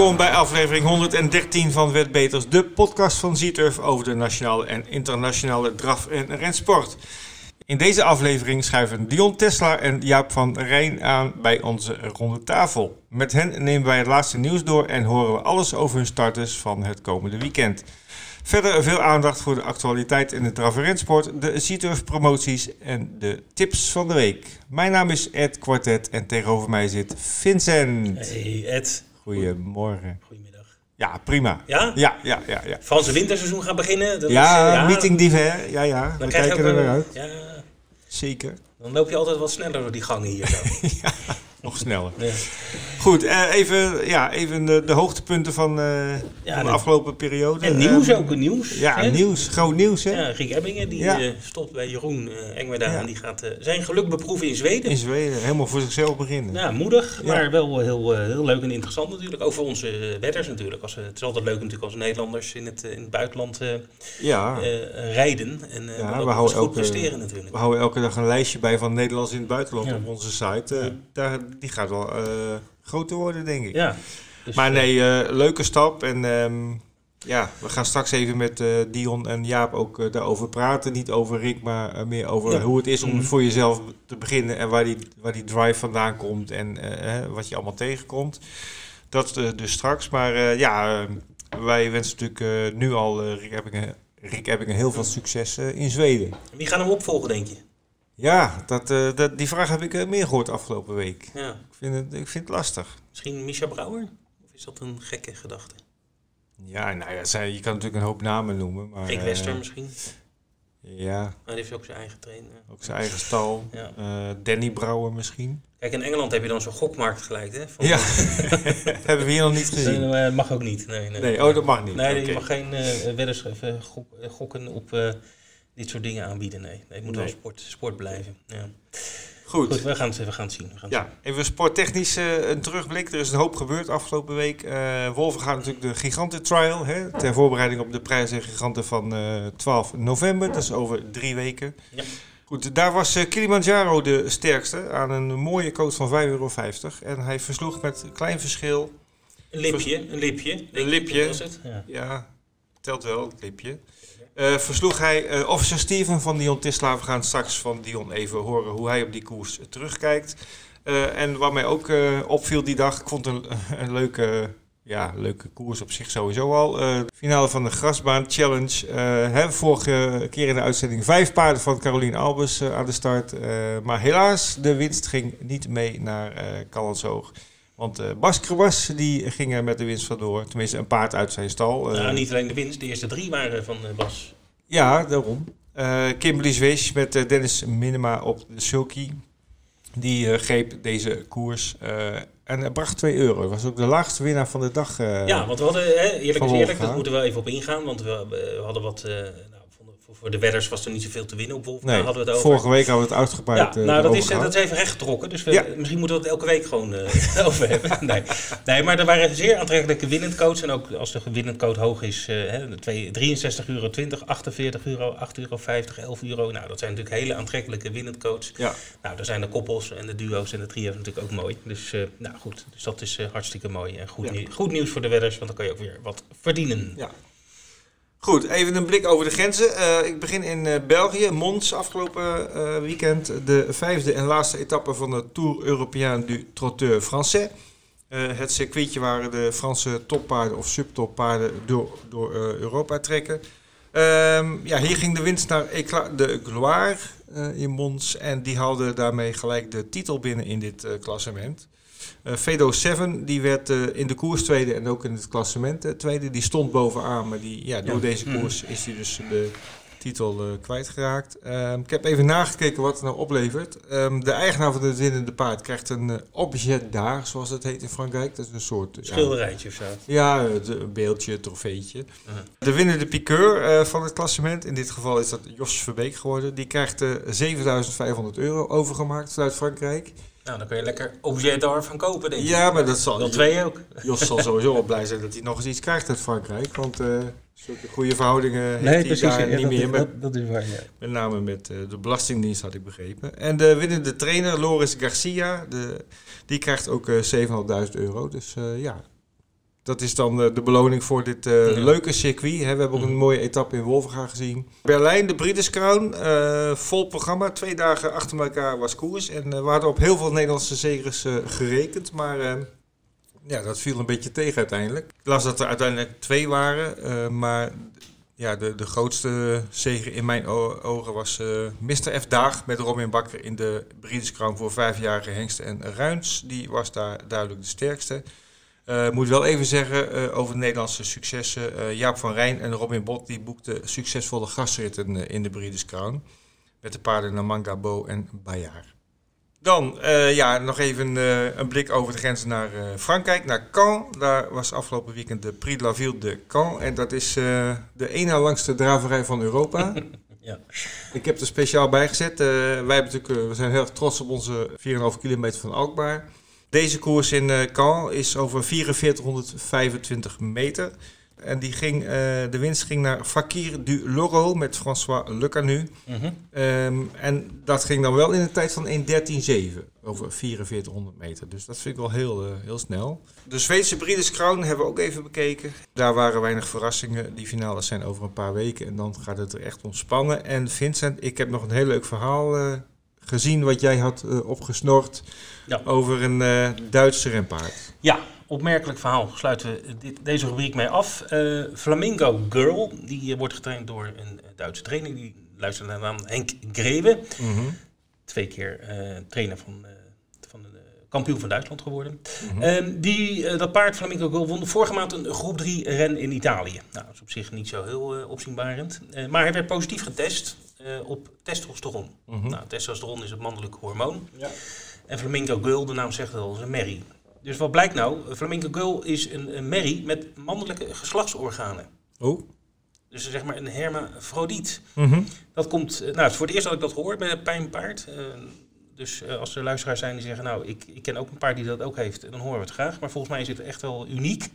Welkom bij aflevering 113 van Wetbeters, de podcast van Zieturf over de nationale en internationale draf- en rensport. In deze aflevering schuiven Dion Tesla en Jaap van Rijn aan bij onze ronde tafel. Met hen nemen wij het laatste nieuws door en horen we alles over hun starters van het komende weekend. Verder veel aandacht voor de actualiteit in de draf- en rensport, de Zieturf promoties en de tips van de week. Mijn naam is Ed Quartet en tegenover mij zit Vincent. Hey Ed, Goedemorgen. goedemiddag. Ja, prima. Ja? Ja, ja, ja. Ja, Franse winterseizoen gaat beginnen. Dat ja, is, eh, meeting divers. Ja, ja. We krijg je kijken er weer uit. Ja, Zeker. dan loop je altijd wat sneller door die gangen hier. Zo. Nog sneller. ja. Goed, eh, even, ja, even de, de hoogtepunten van, eh, Ja, van de afgelopen periode. En nieuws Ehm, ook, nieuws. Ja, hè? nieuws. Groot nieuws, hè? Ja, Riek Ebbingen die Ja. eh, stopt bij Jeroen Engwerda Ja. en die gaat eh, zijn geluk beproeven in Zweden. In Zweden. Helemaal voor zichzelf beginnen. Ja, moedig, Ja. maar wel heel, heel leuk en interessant natuurlijk. Ook voor onze wedders natuurlijk. Als, het is altijd leuk natuurlijk als Nederlanders in het, in het buitenland eh, Ja. eh, rijden. En eh we ook houden goed elke- presteren natuurlijk. We houden elke dag een lijstje bij van Nederlands in het buitenland Ja. op onze site. Ja. daar, die gaat wel eh, groter worden, denk ik. Ja. Dus, Maar eh, nee, eh, leuke stap. En ehm, ja, we gaan straks even met Dion en Jaap ook daarover praten. Niet over Rick, maar meer over Ja. hoe het is om Mhm. voor jezelf te beginnen. En waar die, waar die drive vandaan komt en wat je allemaal tegenkomt. Dat dus straks. Maar ja, wij wensen natuurlijk nu al Rick Ebbingen, Rick Ebbingen heel veel succes in Zweden. Wie gaat hem opvolgen, denk je? Ja, dat, eh, dat, die vraag heb ik eh, meer gehoord afgelopen week. Ja. Ik vind het, ik vind het lastig. Misschien Misha Brouwer? Of is dat een gekke gedachte? Ja, nou ja, zij- je kan natuurlijk een hoop namen noemen. Maar, Rick eh, Wester misschien? Ja, Maar die heeft ook zijn eigen trainer. ook zijn eigen stal. Ja. Danny Brouwer misschien. Kijk, in Engeland heb je dan zo'n gokmarkt gelijk, hè? Van- Ja, hebben we hier nog niet gezien. Nee, eh, mag ook niet. Nee, nee. Nee, oh, dat mag niet. Nee, je mag geen eh, gokken op dit soort dingen aanbieden. Nee, nee het moet wel sport, sport blijven. Ja. Goed. Goed, we gaan het, we gaan zien. We gaan Ja, even sporttechnisch eh, een terugblik. Er is een hoop gebeurd afgelopen week. Eh Wolven gaat natuurlijk de Giganten Trial. Hè, ter voorbereiding op de prijs en giganten van eh 12 november. Dat is over drie weken. Ja. Goed, daar was Kilimanjaro de sterkste aan een mooie coach van 5,50 euro. En hij versloeg met een klein verschil. Een lipje, een lipje. ik, lipje. Ja. Ja, telt wel, het lipje. Eh, versloeg hij eh, officer Steven van Dion Tisla. We gaan straks van Dion even horen hoe hij op die koers eh, terugkijkt. En wat mij ook opviel die dag, ik vond een, een leuke, ja, leuke koers op zich sowieso al. Finale van de Grasbaan Challenge. Hè, vorige keer in de uitzending vijf paarden van Caroline Albers aan de start. Maar helaas, de winst ging niet mee naar eh Callensoog. Want eh Bas die ging er met de winst vandoor. Tenminste, een paard uit zijn stal. Eh, Nou, niet alleen de winst, de eerste drie waren van eh, Bas. ja, daarom. Eh Kimberly Swish met eh, Dennis Minima op de sulky. Die eh, greep deze koers eh, en bracht 2 euro. Dat was ook de laagste winnaar van de dag. eh. Ja, want we hadden, hè, eerlijk is eerlijk, dat moeten we even op ingaan. Want we, we hadden wat, eh, voor, de wedders was er niet zoveel te winnen op Wolf. nee, hadden we het over. vorige week hadden we het uitgebreid Ja, eh, nou dat is, eh, dat is even rechtgetrokken. Dus we, Ja. misschien moeten we het elke week gewoon eh, over hebben. Nee. nee, maar er waren zeer aantrekkelijke winnend codes. En ook als de winnend code hoog is, hè, twee- 63 euro, 20, 48 euro, 8 euro, 50, 11 euro. Nou, dat zijn natuurlijk hele aantrekkelijke winnend codes. Ja, Nou, daar zijn de koppels en de duo's en de trio's natuurlijk ook mooi. Dus, nou goed, dus dat is hartstikke mooi. En goed, Ja. nieuws, goed nieuws voor de wedders, want dan kan je ook weer wat verdienen. ja. Goed, even een blik over de grenzen. Eh, ik begin in eh, België, Mons, afgelopen eh, weekend. De vijfde en laatste etappe van de Tour Européen du Trotteur Français. Het circuitje waar de Franse toppaarden of subtoppaarden door, door Europa trekken. Ehm, ja, hier ging de winst naar de Gloire in Mons. En die haalde daarmee gelijk de titel binnen in dit klassement. Eh Fedo 7 die werd eh, in de koers tweede en ook in het klassement eh, tweede. Die stond bovenaan, maar die, ja, door Ja. deze Mhm. koers is hij dus de titel kwijtgeraakt. Ehm, ik heb even nagekeken wat het nou oplevert. Ehm, de eigenaar van het winnende paard krijgt een objet daar, zoals het heet in Frankrijk. Dat is een soort... ja, Schilderijtje of zo. ja, het, een beeldje, een trofeetje. Uh-huh. De winnende piqueur van het klassement, in dit geval is dat Jos Verbeek geworden. Die krijgt eh 7500 euro overgemaakt vanuit Frankrijk. Nou, dan kun je lekker objet daar van kopen, denk ik. Ja, maar dat zal... Wel twee ook. Jos zal sowieso wel blij zijn dat hij nog eens iets krijgt uit Frankrijk. Want eh zulke goede verhoudingen heeft Nee, hij precies. daar ja, niet dat, meer. is, Met, dat, dat is waar, ja. met name met eh, de Belastingdienst had ik begrepen. En de winnende trainer, Loris Garcia, de, die krijgt ook eh 7.500 euro. Dus eh, ja, Dat is dan de beloning voor dit leuke circuit. Hè. We hebben ook een mooie etappe in Wolvenga gezien. Berlijn, de British Crown. vol programma. Twee dagen achter elkaar was koers. En we hadden op heel veel Nederlandse zegers gerekend. Maar ja, dat viel een beetje tegen uiteindelijk. Ik las dat er uiteindelijk twee waren. maar ja, de, de grootste zegen in mijn ogen was uh, eh, Mr. F. Daag met Robin Bakker in de British Crown voor vijfjarige hengsten en ruins. Die was daar duidelijk de sterkste. Uh, moet wel even zeggen uh, over de Nederlandse successen. Jaap van Rijn en Robin Bot die boekten succesvolle gastritten in de British Crown. Met de paarden Namanga, Bo en Bayard. Dan uh, ja, nog even uh, een blik over de grenzen naar uh, Frankrijk, naar Caen. Daar was afgelopen weekend de Prix de la Ville de Caen. En dat is de ene langste draverij van Europa. ja. Ik heb er speciaal bijgezet. wij hebben natuurlijk, we zijn heel erg trots op onze 4,5 kilometer van Alkmaar. Deze koers in Caen is over 4425 meter. En die ging, uh, de winst ging naar Fakir du Loro met François Lecanu. Mm um, en dat ging dan wel in een tijd van 1.13.7 over 4400 meter. Dus dat vind ik wel heel, uh, heel snel. De Zweedse Breeders' Crown hebben we ook even bekeken. Daar waren weinig verrassingen. Die finales zijn over een paar weken en dan gaat het er echt ontspannen. En Vincent, ik heb nog een heel leuk verhaal uh, gezien wat jij had opgesnord ja. over een Duitse renpaard. Ja, opmerkelijk verhaal sluiten we dit, deze rubriek mee af. Uh, Flamingo Girl, die wordt getraind door een Duitse trainer. Die luistert naar de naam Henk Grewe. Mhm. Twee keer uh, trainer van, uh, van de kampioen van Duitsland geworden. Mm die, dat paard Flamingo Girl won vorige maand een groep 3 ren in Italië. Nou, dat is op zich niet zo heel opzienbarend. maar hij werd positief getest op testosteron. Mm nou, testosteron is het mannelijke hormoon. Ja. En Flamingo Girl, de naam zegt het al, is een merrie. Dus wat blijkt nou? Flamenco Girl is een, een merrie met mannelijke geslachtsorganen. Oh. Dus zeg maar een hermafrodiet. Mm Dat komt, eh, nou, het is voor het eerst dat ik dat hoor bij een pijnpaard. Uh, dus uh, als er luisteraars zijn die zeggen, nou, ik, ik ken ook een paard die dat ook heeft, dan horen we het graag. Maar volgens mij is het echt wel uniek.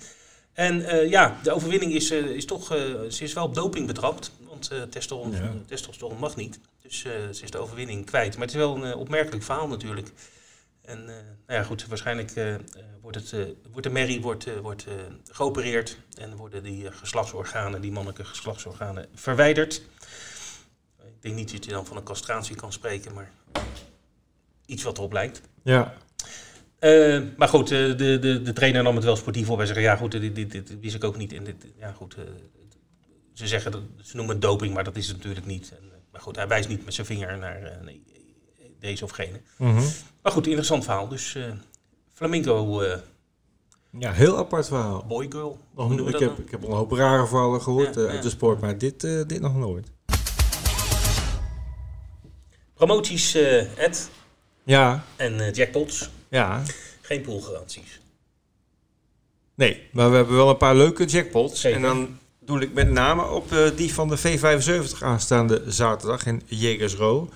En uh, ja, de overwinning is, is toch, ze is wel op doping betrapt. Want testosteron, ja. testosteron mag niet. Dus ze is de overwinning kwijt. Maar het is wel een opmerkelijk verhaal natuurlijk. En uh, nou ja, goed, waarschijnlijk uh, wordt, het, uh, wordt de merrie wordt, wordt, geopereerd en worden die geslachtsorganen, die mannelijke geslachtsorganen, verwijderd. Ik denk niet dat je dan van een castratie kan spreken, maar iets wat erop lijkt. Ja. maar goed, de, de, de trainer nam het wel sportief op. Hij zegt, ja goed, dit, dit, dit wist ik ook niet. En dit, ja, goed, ze zeggen, dat, ze noemen het doping, maar dat is het natuurlijk niet. En, maar goed, hij wijst niet met zijn vinger naar nee, deze of gene. Mm Maar goed, interessant verhaal. Dus uh, Flamingo... Uh, ja, heel apart verhaal. Boygirl. Nog, ik, heb, ik heb al een hoop rare verhalen gehoord ja, uh, uit de sport, maar dit, dit nog nooit. Promoties, Ed. Ja. En jackpots. Ja. Geen poolgaranties. Nee, maar we hebben wel een paar leuke jackpots. En dan doe ik met name op die van de V75 aanstaande zaterdag in Jegersro.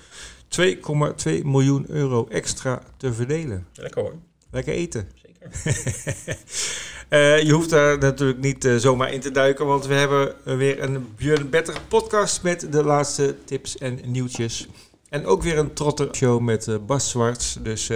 2,2 miljoen euro extra te verdelen. Lekker hoor. Lekker eten. Zeker. uh, je hoeft daar natuurlijk niet uh, zomaar in te duiken, want we hebben weer een Björn Better podcast met de laatste tips en nieuwtjes. En ook weer een trotter show met Bas Zwarts. Dus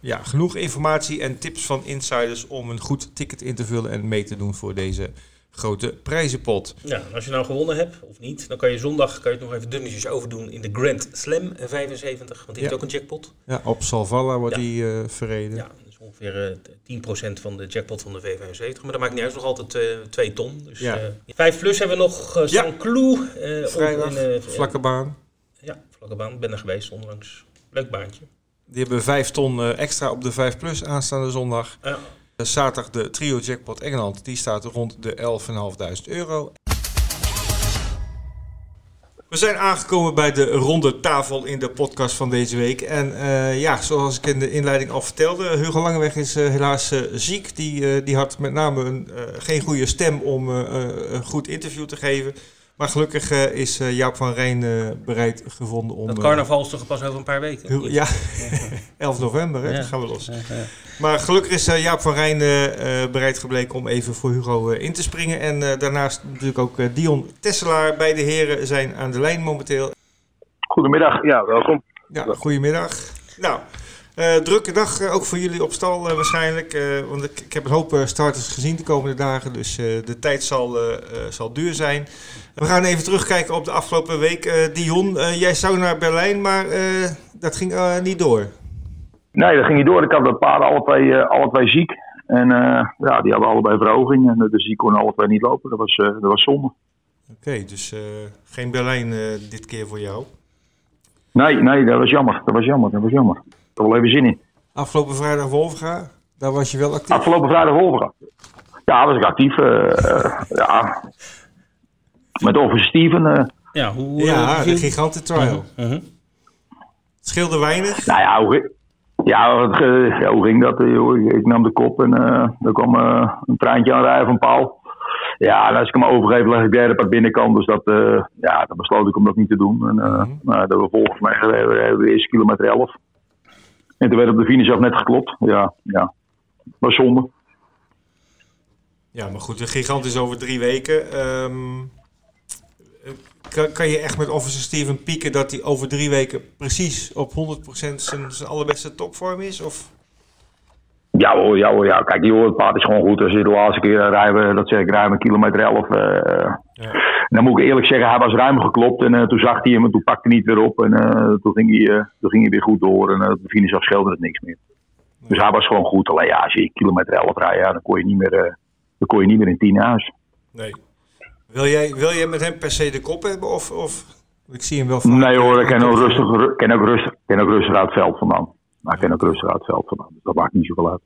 ja, genoeg informatie en tips van insiders om een goed ticket in te vullen en mee te doen voor deze grote prijzenpot. Ja, als je nou gewonnen hebt of niet, dan kan je zondag kan je het nog even dunnetjes overdoen in de Grand Slam 75, want die heeft ook een jackpot. Ja, op Salvalla wordt die uh, verreden. Ja, dat is ongeveer uh, eh, 10% van de jackpot van de V75, maar dat maakt niet uit, nog altijd uh, eh, 2 ton. Dus ja. 5 plus hebben we nog uh, ja. Clou. Vrijdag, in, vlakke baan. Ja, vlakke baan, ben er geweest onlangs. Leuk baantje. Die hebben 5 ton extra op de 5 plus aanstaande zondag. Ja. Zaterdag de trio jackpot Engeland, die staat rond de 11.500 euro. We zijn aangekomen bij de ronde tafel in de podcast van deze week. En uh, ja, zoals ik in de inleiding al vertelde, Hugo Langeweg is uh, helaas ziek. Die, die had met name een, geen goede stem om een goed interview te geven. Maar gelukkig uh, is uh, Jaap van Rijn uh, bereid gevonden om... Dat carnaval is toch pas over een paar weken? Ja, 11 november, hè? Ja. dan gaan we los. Ja, ja. Maar gelukkig is Jaap van Rijn bereid gebleken om even voor Hugo in te springen. En daarnaast natuurlijk ook Dion Tesselaar. Beide heren zijn aan de lijn momenteel. Goedemiddag, ja, welkom. Ja, goedemiddag. Nou, Uh, drukke dag ook voor jullie op stal waarschijnlijk. want ik, ik, heb een hoop starters gezien de komende dagen. Dus de tijd zal, zal duur zijn. We gaan even terugkijken op de afgelopen week. Dion, jij zou naar Berlijn, maar dat ging niet door. Nee, dat ging niet door. Ik had de paarden alle twee, alle twee ziek. En ja, die hadden allebei verhoging. En dus die konden alle twee niet lopen. Dat was, dat was zonde. Oké, dus geen Berlijn dit keer voor jou? Nee, nee, dat was jammer. Dat was jammer. Dat was jammer. Ik had wel even zin in. Afgelopen vrijdag Wolfga, daar was je wel actief? Afgelopen vrijdag Wolfga. Ja, was ik actief. Uh, ja. Met Officer Steven. Uh. Ja, hoe, ja de giganten trial. Uh -huh. Het scheelde weinig. Nou ja, hoe, ja, ja, hoe ging dat? Ik nam de kop en uh, er kwam een treintje aan rijden van Paul. Ja, en als ik hem overgeef, leg ik derde de binnenkant. Dus dat, uh, ja, dan besloot ik om dat niet te doen. En, uh, mm -hmm. dat we volgens mij de, de eerste kilometer 11. En toen werd op de finish af net geklopt. Ja, ja. was zonde. Ja, maar goed, de gigant is over drie weken. Um, kan, kan je echt met Officer Steven pieken dat hij over drie weken precies op 100% zijn, zijn allerbeste topvorm is? Of? Ja hoor, ja hoor, ja. Kijk, joh, het paard is gewoon goed. Als je de laatste keer rijden, dat zeg ik, rijden kilometer 11. Uh, ja. Dan moet ik eerlijk zeggen, hij was ruim geklopt. En uh, toen zag hij hem en toen pakte hij niet weer op. En uh, toen, ging hij, toen ging hij weer goed door. En op de finish af scheelde het niks meer. Dus hij was gewoon goed. Alleen ja, als je kilometer 11 rijdt, ja, dan kon je niet meer, dan kon je niet meer in 10 huis. Nee. Wil jij, wil jij met hem per se de kop hebben? Of, of... Ik zie hem wel vaak. Nee hoor, ik ken ook rustig, ken ook rustig, ken ook rustig uit het veld vandaan. Maar ik ken ook rustig uit het veld vandaan. Dus dat maakt niet zoveel uit.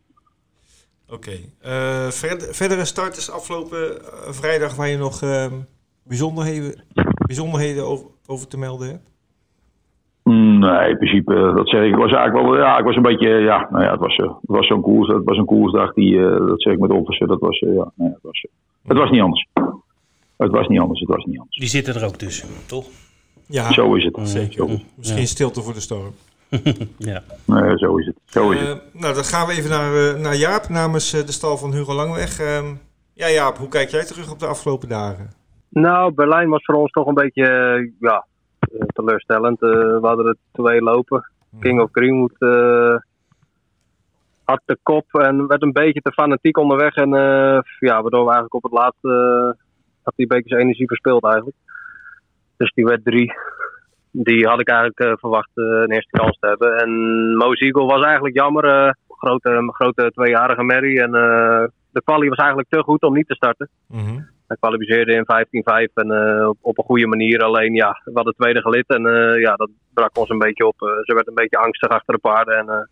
Oké. Okay. Uh, ver, verdere starters afgelopen uh, vrijdag waar je nog uh, bijzonderheden, bijzonderheden over, over, te melden hebt? Nee, in principe, dat zeg ik. was eigenlijk wel, ja, ik was een beetje, ja, nou ja, het was, het was zo'n koers, het was een koersdag die, dat zeg ik met officer, dat was, ja, nee, het was, het was niet anders. Het was niet anders, het was niet anders. Die zitten er ook tussen, toch? Ja, zo is het. Zeker. Misschien stilte voor de storm. ja. Nee, zo is het. Zo is uh, het. Nou, dan gaan we even naar, uh, naar Jaap namens uh, de stal van Hugo Langweg. Ehm, ja, Jaap, hoe kijk jij terug op de afgelopen dagen? Nou, Berlijn was voor ons toch een beetje ja, teleurstellend. we hadden er twee lopen. Hmm. King of Greenwood had de kop en werd een beetje te fanatiek onderweg. En ja, waardoor we eigenlijk op het laatste had hij een beetje energie verspeeld eigenlijk. Dus die werd drie die had ik eigenlijk uh, verwacht uh, een eerste kans te hebben. En Moose Eagle was eigenlijk jammer. Uh, grote, grote tweejarige merrie. En de quali was eigenlijk te goed om niet te starten. Mm -hmm. Hij kwalificeerde in 15-5 en op, op, een goede manier. Alleen ja, we hadden tweede gelid en ja, dat brak ons een beetje op. ze werd een beetje angstig achter de paarden. En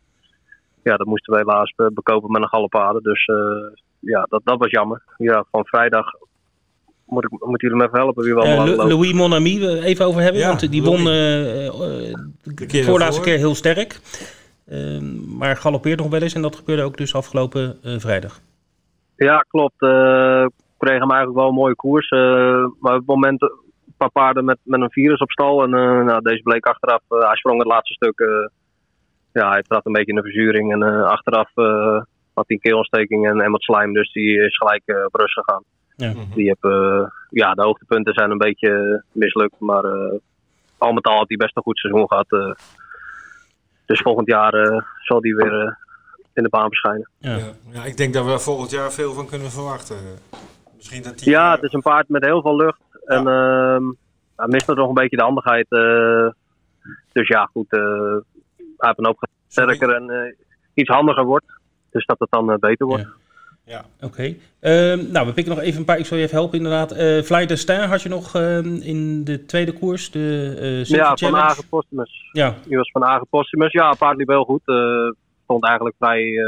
ja, dat moesten we helaas bekopen met een galopade. Dus ja, dat, dat was jammer. Ja, van vrijdag moet, ik, moet jullie me even helpen wie wel uh, Louis Monami, even over hebben. want die won uh, de voorlaatste keer heel sterk. Uh, maar galoppeert nog wel eens en dat gebeurde ook dus afgelopen vrijdag. Ja, klopt. Kreeg hem eigenlijk wel een mooie koers. maar op het moment een paar paarden met, met een virus op stal. En nou, deze bleek achteraf, hij sprong het laatste stuk. ja, hij trad een beetje in de verzuring. En achteraf had hij een keelontsteking en, en wat slijm. Dus die is gelijk op rust gegaan. Ja. Mhm. Die eh, ja, de hoogtepunten zijn een beetje mislukt. Maar eh, al met al had hij best een goed seizoen gehad. Eh. dus volgend jaar zal hij weer in de baan verschijnen. Ja. ja. ik denk dat we volgend jaar veel van kunnen verwachten. Misschien dat die, ja, het is een paard met heel veel lucht. Ja. En uh, hij mist nog een beetje de handigheid. Uh, dus ja, goed. Uh, hij heeft een hoop sterker en iets handiger wordt. Dus dat het dan beter wordt. Ja. Oké. Okay. Uh, nou, we pikken nog even een paar. Ik zal je even helpen, inderdaad. Uh, Fly de Star had je nog uh, in de tweede koers, de uh, Ja, van Agen Postumus. Ja. Die was van Agen Postumus. Ja, paard liep heel goed. stond eigenlijk vrij.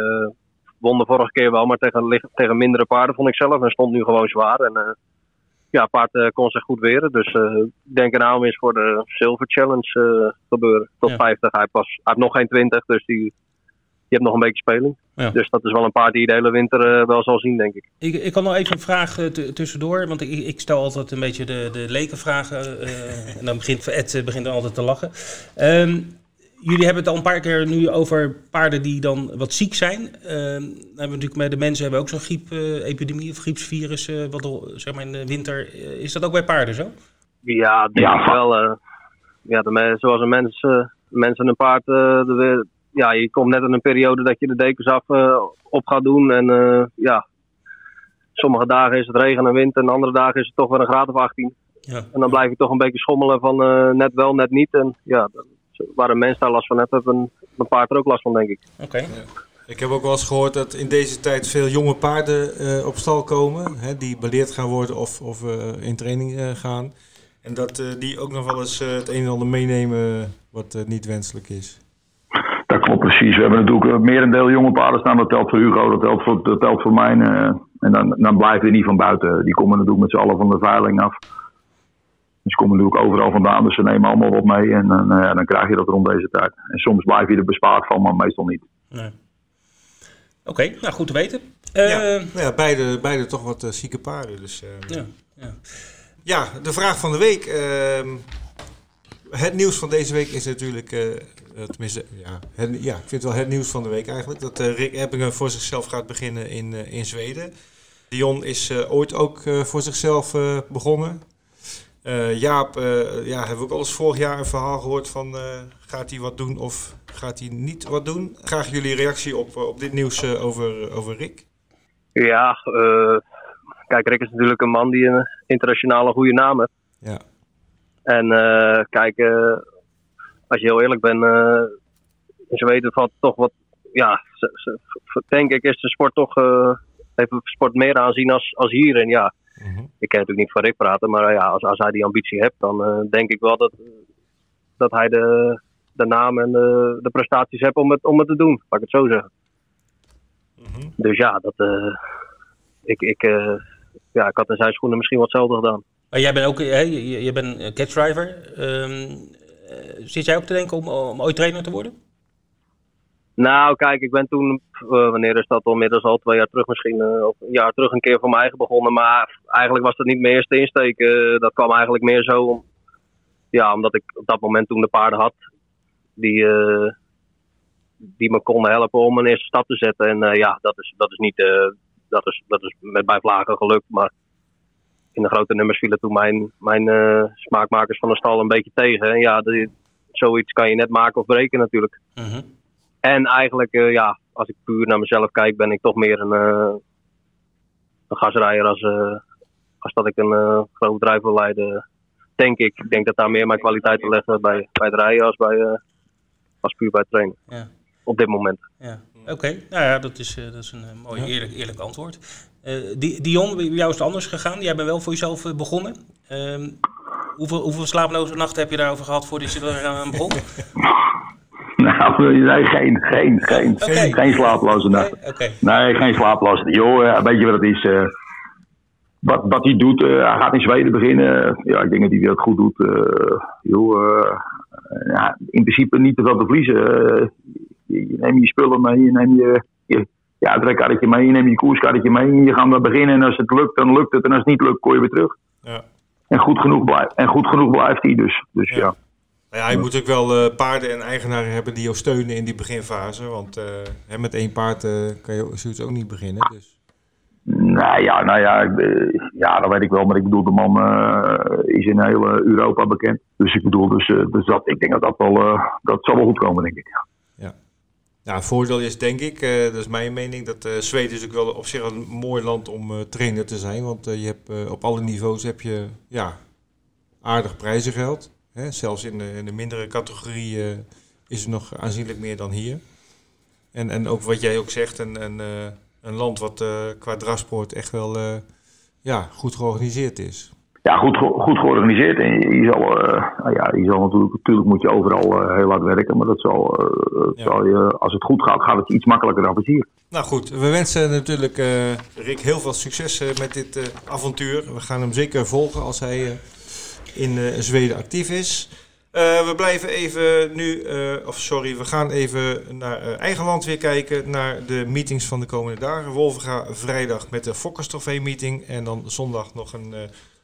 Won de vorige keer wel, maar tegen, tegen mindere paarden vond ik zelf. En stond nu gewoon zwaar. En ja, paard kon zich goed weren. Dus ik denk een naam is voor de Silver Challenge gebeuren. Tot ja. 50. Hij, pas, hij heeft nog geen 20, dus die je hebt nog een beetje speling. Ja. Dus dat is wel een paar die je de hele winter uh, wel zal zien, denk ik. Ik, ik kan nog even een vraag uh, tussendoor, want ik, ik, stel altijd een beetje de, de lekenvragen. Uh, en dan begint Ed begint dan altijd te lachen. Um, jullie hebben het al een paar keer nu over paarden die dan wat ziek zijn. Uh, hebben we natuurlijk met de mensen hebben ook zo'n griepepidemie of griepsvirus, wat zeg maar in de winter. is dat ook bij paarden zo? Ja, denk ja. ik wel. ja, de, zoals een mens, mensen een paard de, ja, je komt net in een periode dat je de dekens af op gaat doen. En ja, sommige dagen is het regen en wind en andere dagen is het toch wel een graad of 18. Ja. En dan blijf je toch een beetje schommelen van net wel, net niet. En ja, waar een mens daar last van heeft, heeft een, een paard er ook last van, denk ik. Oké. Ik heb ook wel eens gehoord dat in deze tijd veel jonge paarden uh, op stal komen. Hè, die beleerd gaan worden of, of uh, in training uh, gaan. En dat die ook nog wel eens het een en ander meenemen wat niet wenselijk is. Dat klopt precies. We hebben natuurlijk merendeel jonge paarden staan. Dat telt voor Hugo, dat telt voor, dat telt voor mij. en dan, dan blijven die niet van buiten. Die komen natuurlijk met z'n allen van de veiling af. Dus ze komen natuurlijk overal vandaan, dus ze nemen allemaal wat mee. En dan krijg je dat rond deze tijd. En soms blijf je er bespaard van, maar meestal niet. Nee. Oké, nou goed te weten. ja, uh, ja, beide, beide toch wat uh, zieke paarden. Dus, uh, ja, ja. ja, de vraag van de week. Ehm, het nieuws van deze week is natuurlijk, tenminste, ja, het, ja, ik vind het wel het nieuws van de week eigenlijk. Dat Rick Ebbingen voor zichzelf gaat beginnen in, in Zweden. Dion is ooit ook voor zichzelf begonnen. Uh, Jaap, uh, ja, hebben we ook al eens vorig jaar een verhaal gehoord van uh, gaat hij wat doen of gaat hij niet wat doen? Graag jullie reactie op, op dit nieuws over, over Rick. Ja, kijk, Rick is natuurlijk een man die een internationale goede naam heeft. Ja. En kijk, als je heel eerlijk bent, in Zweden valt toch wat, ja, denk ik is de sport toch, de sport meer aanzien als, als hier. En ja, Mhm. Ik kan natuurlijk niet van Rick praten, maar ja, als, als hij die ambitie heeft, dan uh, denk ik wel dat, dat hij de, de naam en de, de prestaties heeft om het, om het te doen, laat ik het zo zeggen. Mhm. Dus ja, dat, uh, ik, ik, uh, ja, ik had in zijn schoenen misschien wat hetzelfde gedaan. Maar jij bent ook hè, je, je bent catchdriver. Um, zit jij ook te denken om, om ooit trainer te worden? Nou, kijk, ik ben toen, uh, wanneer is dat al, inmiddels al twee jaar terug misschien, uh, of een jaar terug een keer voor mijn eigen begonnen. Maar eigenlijk was dat niet mijn eerste insteek. Uh, dat kwam eigenlijk meer zo om, ja, omdat ik op dat moment toen de paarden had, die, die me konden helpen om een eerste stap te zetten. En ja, dat is, dat is niet, dat is, dat is met bij vlagen gelukt. Maar in de grote nummers vielen toen mijn, mijn smaakmakers van de stal een beetje tegen. En ja, zoiets kan je net maken of breken natuurlijk. -huh. En eigenlijk, uh, ja, als ik puur naar mezelf kijk, ben ik toch meer een, uh, een gasrijder als, uh, als dat ik een groot bedrijf wil leiden. Denk ik. Ik denk dat daar meer mijn kwaliteiten liggen bij, bij het rijden als, bij, als puur bij het trainen. Ja. Op dit moment. Ja. Oké, nou ja, dat is, dat is een mooi eerlijk, eerlijk antwoord. Dion, bij jou is het anders gegaan. Jij bent wel voor jezelf begonnen. Ehm, hoeveel, hoeveel slaaploze nachten heb je daarover gehad voordat je er aan begon? Nou, nee, geen, geen, geen, geen slaaploze nacht. Nee, geen slaaploze. Joh, weet je wat het is? Uh, wat, wat hij doet, uh, hij gaat in Zweden beginnen. Ja, ik denk dat hij dat goed doet. Uh, joh, ja, in principe niet te veel te verliezen. Je, je neemt je spullen mee, je neemt je, je ja, het rekkarretje mee, je neemt je koerskarretje mee. Je gaat maar beginnen en als het lukt, dan lukt het. En als het niet lukt, kom je weer terug. Ja. En, goed genoeg blijft, en goed genoeg blijft hij dus. Dus ja. Ja, je moet ook wel uh, paarden en eigenaren hebben die jou steunen in die beginfase. Want uh, met één paard uh, kan je zoiets ook niet beginnen. Dus. Nou ja, nou ja, ja, dat weet ik wel. Maar ik bedoel, de man is in heel Europa bekend. Dus ik bedoel, dus, dus dat, ik denk dat dat wel, dat zal wel goed komen, denk ik. Ja. Nou, het voordeel is denk ik, dat is mijn mening, dat Zweden is ook wel op zich een mooi land om trainer te zijn. Want je hebt, op alle niveaus heb je ja, aardig prijzengeld. Hè, zelfs in de, in de mindere categorie uh, is er nog aanzienlijk meer dan hier. En, en ook wat jij ook zegt, een, een, uh, een land wat uh, qua drafsport echt wel ja, goed georganiseerd is. Ja, goed, goed georganiseerd. En je, zal, nou ja, je zal natuurlijk, natuurlijk moet je overal heel hard werken. Maar dat zal, ja. zal je, als het goed gaat, gaat het iets makkelijker dan hier. Nou goed, we wensen natuurlijk Rick heel veel succes met dit avontuur. We gaan hem zeker volgen als hij in uh, Zweden actief is. Uh, we blijven even nu, uh, of sorry, we gaan even naar eigen land weer kijken. Naar de meetings van de komende dagen. Wolvenga vrijdag met de Fokkers Trofee meeting. En dan zondag nog een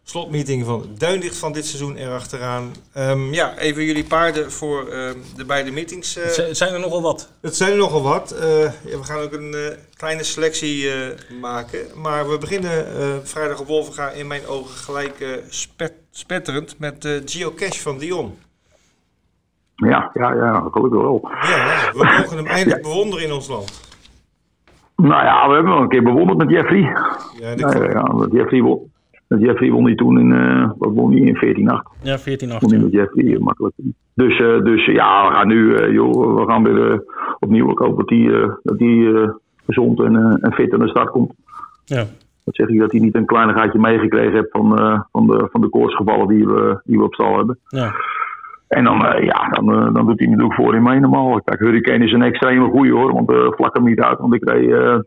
slotmeeting van Duindicht van dit seizoen erachteraan. Um, ja, even jullie paarden voor uh, de beide meetings. Uh, het zijn er nogal wat. Het zijn er nogal wat. Uh, ja, we gaan ook een kleine selectie maken. Maar we beginnen vrijdag op Wolvenga in mijn ogen gelijk spet spetterend met Geocache van Dion. Ja, ja, ja, gelukkig wel. Ja, we mogen hem eindelijk bewonderen in ons land. Nou ja, we hebben hem wel een keer bewonderd met Jeffrey. Ja, dat Ja, ja, met Jeffrey won. Jeffrey won hij toen in, eh wat won hij, in 14-8. Ja, 14 Won 8 met Jeffrey, eh, makkelijk. Dus, eh, dus ja, we gaan nu, joh, we gaan weer opnieuw. Ik hoop dat hij eh, dat eh, gezond en, en fit aan de start komt. Ja, Dat zeg ik dat hij niet een kleinigheidje meegekregen heeft van, van, de, van de koortsgevallen die we, die we op stal hebben. ja, En dan, ja, dan, dan doet hij natuurlijk voorin mee normaal. Kijk, Hurricane is een extreme goeie hoor, want eh vlak hem niet uit. Want ik reed,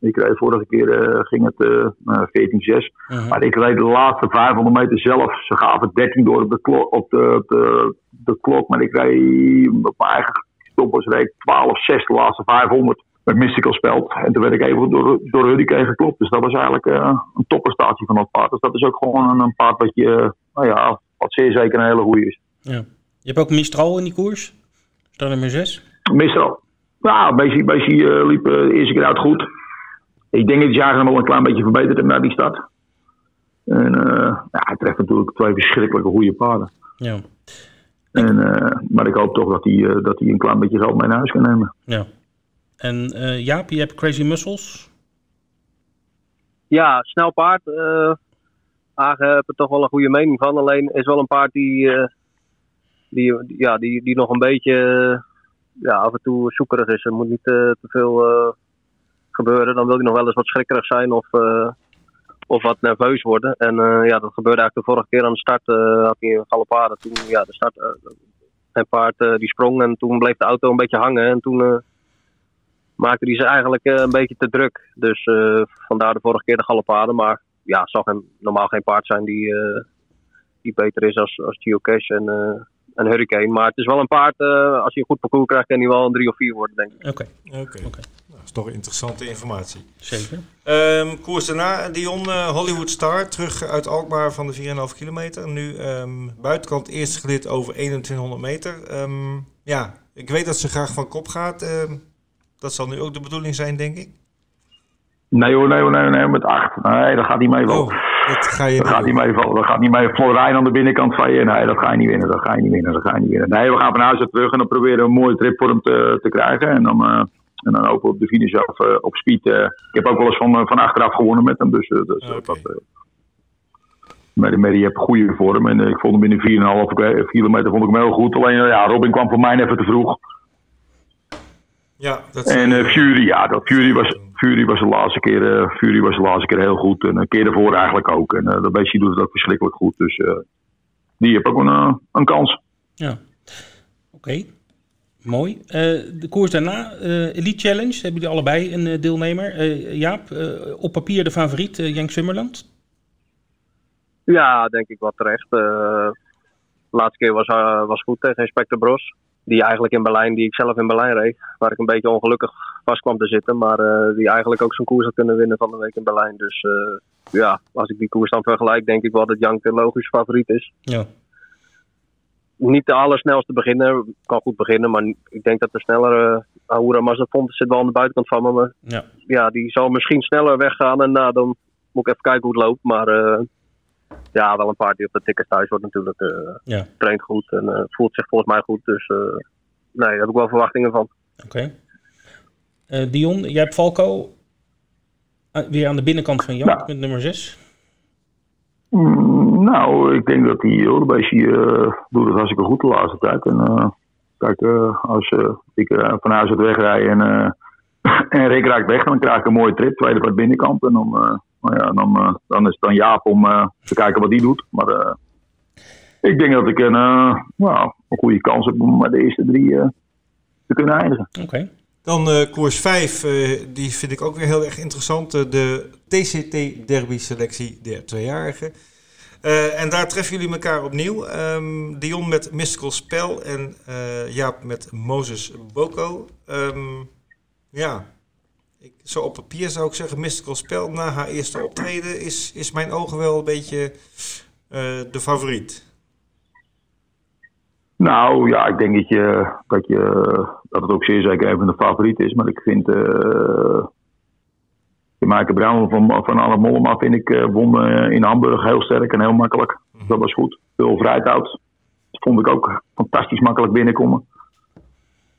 ik reed vorige keer eh, ging het eh, eh, 14-6. Mhm. Maar ik reed de laatste 500 meter zelf. Ze gaven 13 door op de, klok, op de, op de, de klok. Maar ik reed op mijn eigen stoppers reed 12-6 de laatste 500 met Mystical Speld. En toen werd ik even door, door Hurricane geklopt. Dus dat was eigenlijk eh, een topprestatie van dat paard. Dus dat is ook gewoon een, een paard wat je, nou ja, wat zeer zeker een hele goeie is. ja. Je hebt ook Mistral in die koers. Staan nummer 6. Meestal. Ja, Messi, Messi liep de eerste keer uit goed. Ik denk dat hij nog wel een klein beetje verbeterd heeft na die start. En eh, ja, hij treft natuurlijk twee verschrikkelijke goede paarden. Ja, En, eh, maar ik hoop toch dat hij, eh, dat hij een klein beetje geld mee naar huis kan nemen. ja. En eh, Jaap, je hebt Crazy Muscles. Ja, snel paard. eh Hagen heb er toch wel een goede mening van. Alleen is wel een paard die, eh, die, ja, die, die nog een beetje ja, af en toe zoekerig is. Er moet niet eh, te veel eh, gebeuren. Dan wil hij nog wel eens wat schrikkerig zijn of, eh, of wat nerveus worden. En eh, ja, dat gebeurde eigenlijk de vorige keer aan de start. eh, had hij een galopade. Toen, ja, de start, zijn paard die sprong en toen bleef de auto een beetje hangen. En toen maakte hij ze eigenlijk een beetje te druk. Dus vandaar de vorige keer de galopade. Maar ja, het zal normaal geen paard zijn die, die beter is als, als Geocache en, en Hurricane. Maar het is wel een paard, eh, als hij een goed parcours krijgt, kan hij wel een drie of vier worden, denk ik. Oké, Oké, Oké. Nou, dat is toch interessante informatie. zeker. Ehm, koers daarna, Dion eh, Hollywood Star, terug uit Alkmaar van de 4,5 kilometer. Nu ehm, buitenkant eerste gelid over 2100 meter. Ehm, ja, ik weet dat ze graag van kop gaat. Ehm, dat zal nu ook de bedoeling zijn, denk ik. Nee hoor, nee hoor, nee, nee, met acht. Nee, dat gaat niet meevallen. Oh, dat ga je Dat gaat niet meevallen. Dat gaat niet mee. Florijn aan de binnenkant van je. Nee, dat ga je niet winnen. Dat ga je niet winnen. Dat ga je niet winnen. Nee, we gaan van huis uit terug en dan proberen we een mooie trip voor hem te, te krijgen. En dan, eh, en dan hopen we op de finish af eh, op speed. eh. ik heb ook wel eens van, van achteraf gewonnen met hem. Dus, dus eh, Oké. dat, Mary, Mary heeft goede vorm. En ik vond hem in de 4,5 ki- kilometer vond ik hem heel goed. Alleen ja, Robin kwam voor mij even te vroeg. Ja, dat En eh, Fury, ja, dat Fury was, Fury was de laatste keer, eh, Fury was de laatste keer heel goed. En een keer daarvoor eigenlijk ook. En eh de beestje doet het ook verschrikkelijk goed. Dus eh, die heeft ook een, eh, een kans. Ja, oké. Mooi. Eh, de koers daarna, eh, Elite Challenge, hebben jullie allebei een eh, deelnemer. Eh, Jaap, eh, op papier de favoriet, uh, Jank Summerland. Ja, denk ik wel terecht. Eh, de laatste keer was, eh, was goed tegen Inspector Bros. Die eigenlijk in Berlijn, die ik zelf in Berlijn reed. Waar ik een beetje ongelukkig vast kwam te zitten. Maar eh, die eigenlijk ook zijn koers had kunnen winnen van de week in Berlijn. Dus eh, ja, als ik die koers dan vergelijk, denk ik wel dat Jank de logische favoriet is. Ja, Niet de allersnelste beginner. Kan goed beginnen, maar ik denk dat de snellere Ahura Mazda-Font zit wel aan de buitenkant van me. Maar ja, ja, die zal misschien sneller weggaan. En nou, dan moet ik even kijken hoe het loopt. Maar eh, ja, wel een paard die op de tickets thuis wordt natuurlijk. eh ja. traint goed en eh, voelt zich volgens mij goed. Dus eh, nee, daar heb ik wel verwachtingen van. Oké. Eh, Dion, jij hebt Falco weer aan de binnenkant van Jank Ja. met nummer 6. Mm, nou, ik denk dat die hoor, beestje eh, doet het hartstikke goed de laatste tijd. En eh, kijk, eh, als ik van huis uit wegrij en, eh, en Rick raakt weg, dan krijg ik een mooie trip. Tweede van de binnenkant. En dan, nou ja, dan, eh, dan is het dan Jaap om eh, te kijken wat die doet. Maar eh, ik denk dat ik een, nou, een goede kans heb om met de eerste drie eh, te kunnen eindigen. Oké. Dan eh, koers 5, eh, die vind ik ook weer heel erg interessant. de TCT Derby selectie der tweejarigen. Eh, en daar treffen jullie elkaar opnieuw. Ehm, Dion met Mystical Spell en eh, Jaap met Moses Boko. Ehm, ja, ik, zo op papier zou ik zeggen Mystical Spell na haar eerste optreden is, is mijn ogen wel een beetje eh, de favoriet. Nou ja, ik denk dat, je, dat, je, dat het ook zeer zeker een van de favorieten is. Maar ik vind. eh Maaike Brown van, van Anne Mollema vind ik eh, won in Hamburg heel sterk en heel makkelijk. Dat was goed. Veel vrijheid. vond ik ook fantastisch makkelijk binnenkomen.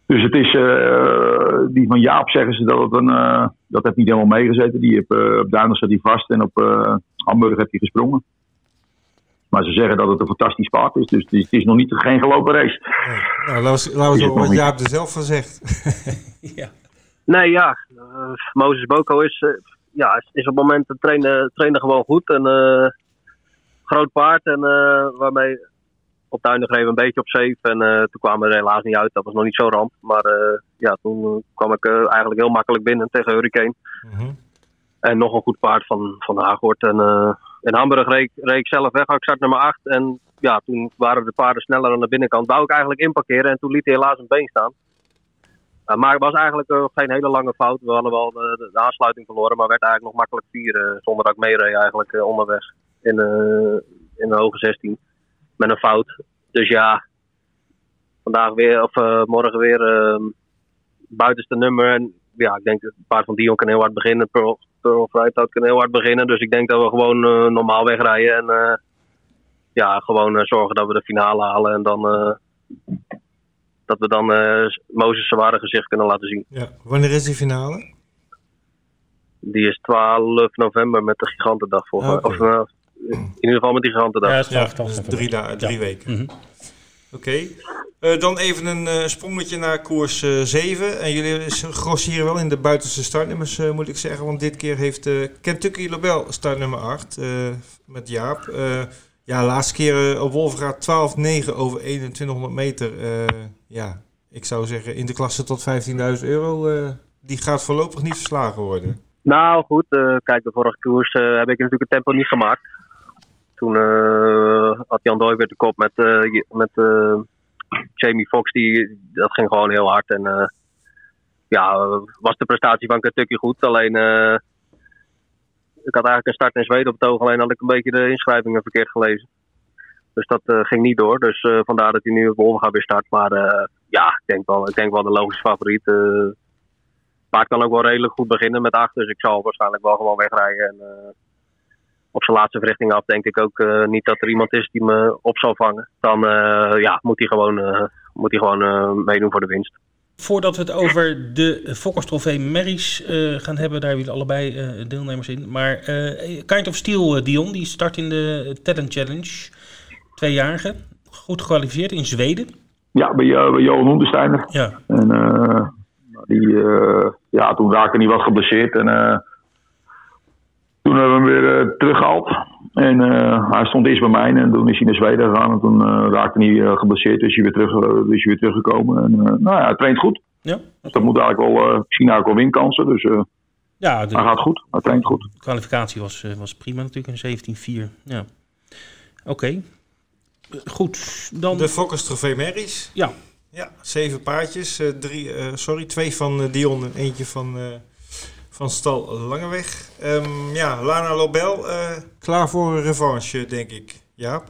Dus het is, eh, die van Jaap zeggen ze dat het een, eh, dat heeft niet helemaal meegezeten. Die heb, eh, op Duinen zat hij vast en op eh, Hamburg heeft hij gesprongen. Maar ze zeggen dat het een fantastisch paard is, dus het is, het is nog niet geen gelopen race. Nou, laten we, het horen wat? Jaap er zelf van zegt. ja. Nee, ja. eh, Moses Boko is, ja, is, is op het moment het trainen, trainen gewoon goed. En, eh, groot paard. En eh, waarmee op Duinen greven een beetje op safe. En eh, toen kwamen we er helaas niet uit. Dat was nog niet zo ramp. Maar eh, ja, toen eh, kwam ik eigenlijk heel makkelijk binnen tegen Hurricane. Mhm. En nog een goed paard van, van Haaghoort. En in Hamburg reed, reed ik zelf weg. Ik zat nummer 8. En ja, toen waren de paarden sneller aan de binnenkant. Wou ik eigenlijk inparkeren. En toen liet hij helaas een been staan. Maar het was eigenlijk geen hele lange fout. We hadden wel de, de, de aansluiting verloren. Maar werd eigenlijk nog makkelijk vier. zonder dat ik meereed eigenlijk onderweg. In, in de hoge 16. Met een fout. Dus ja. Vandaag weer. Of eh, morgen weer. eh, buitenste nummer. En ja, ik denk het paard van Dion kan heel hard beginnen. Pearl, Pearl kan heel hard beginnen. Dus ik denk dat we gewoon eh, normaal wegrijden. En eh, ja, gewoon zorgen dat we de finale halen. En dan dat we dan eh Mozes zijn ware gezicht kunnen laten zien. Ja. Wanneer is die finale? Die is 12 november met de gigantendag volgens mij. Oké. Of in ieder geval met die gigantendag. Ja, het is Ja, vanaf- dus vanaf- drie, da- drie Ja. weken. Mhm. Oké. Eh, dan even een eh, sprongetje naar koers eh 7. En jullie grossieren wel in de buitenste startnummers, eh, moet ik zeggen. Want dit keer heeft eh, Kentucky Lobel startnummer 8 eh, met Jaap. Eh, ja, laatste keer eh, op Wolvergaat 12-9 over 2100 meter. Eh, ja, ik zou zeggen in de klasse tot 15.000 euro. eh, die gaat voorlopig niet verslagen worden. Nou goed, eh, kijk, de vorige koers eh, heb ik natuurlijk het tempo niet gemaakt. Toen eh, had Jan Dooy weer de kop met, eh, met eh, Jamie Foxx. Die, dat ging gewoon heel hard. En ja, was de prestatie van Kentucky goed. Alleen, ik had eigenlijk een start in Zweden op het oog. Alleen had ik een beetje de inschrijvingen verkeerd gelezen. Dus dat ging niet door. Dus vandaar dat hij nu op Wolverga weer start. Maar ja, ik denk, wel, ik denk wel de logische favoriet. eh paard kan ook wel redelijk goed beginnen met acht. Dus ik zal waarschijnlijk wel gewoon wegrijden. En op zijn laatste verrichting af denk ik ook eh, niet dat er iemand is die me op zal vangen. Dan eh, ja, moet hij gewoon, eh, moet hij gewoon eh, meedoen voor de winst. Voordat we het over de Fokkers Trofee Merries eh, gaan hebben, daar hebben jullie allebei eh, deelnemers in. Maar eh Kind of Steel, Dion, die start in de Talent Challenge. Tweejarige. Goed gekwalificeerd in Zweden. Ja, bij, bij Johan Hoendersteiner. Ja. En eh, die, eh, ja, toen raakte hij wat geblesseerd. En eh, toen hebben we hem weer eh, teruggehaald. En eh, hij stond eerst bij mij en toen is hij naar Zweden gegaan. En toen eh, raakte hij eh, geblesseerd, dus is hij weer, terug, dus is hij weer teruggekomen. En, eh, nou ja, hij traint goed. Ja, Dus dat moet eigenlijk wel, eh, misschien eigenlijk wel winkansen. Dus eh, ja hij de gaat goed, hij traint goed. kwalificatie was, was prima natuurlijk, een 17-4. Ja. Oké. Goed, dan... De Fokkers Trofee Merries. Ja, Ja, zeven paardjes. eh, drie, eh, sorry, twee van Dion en eentje van, eh, van Stal Langeweg. Ehm, ja, Lana Lobel, eh, klaar voor een revanche, denk ik. Jaap?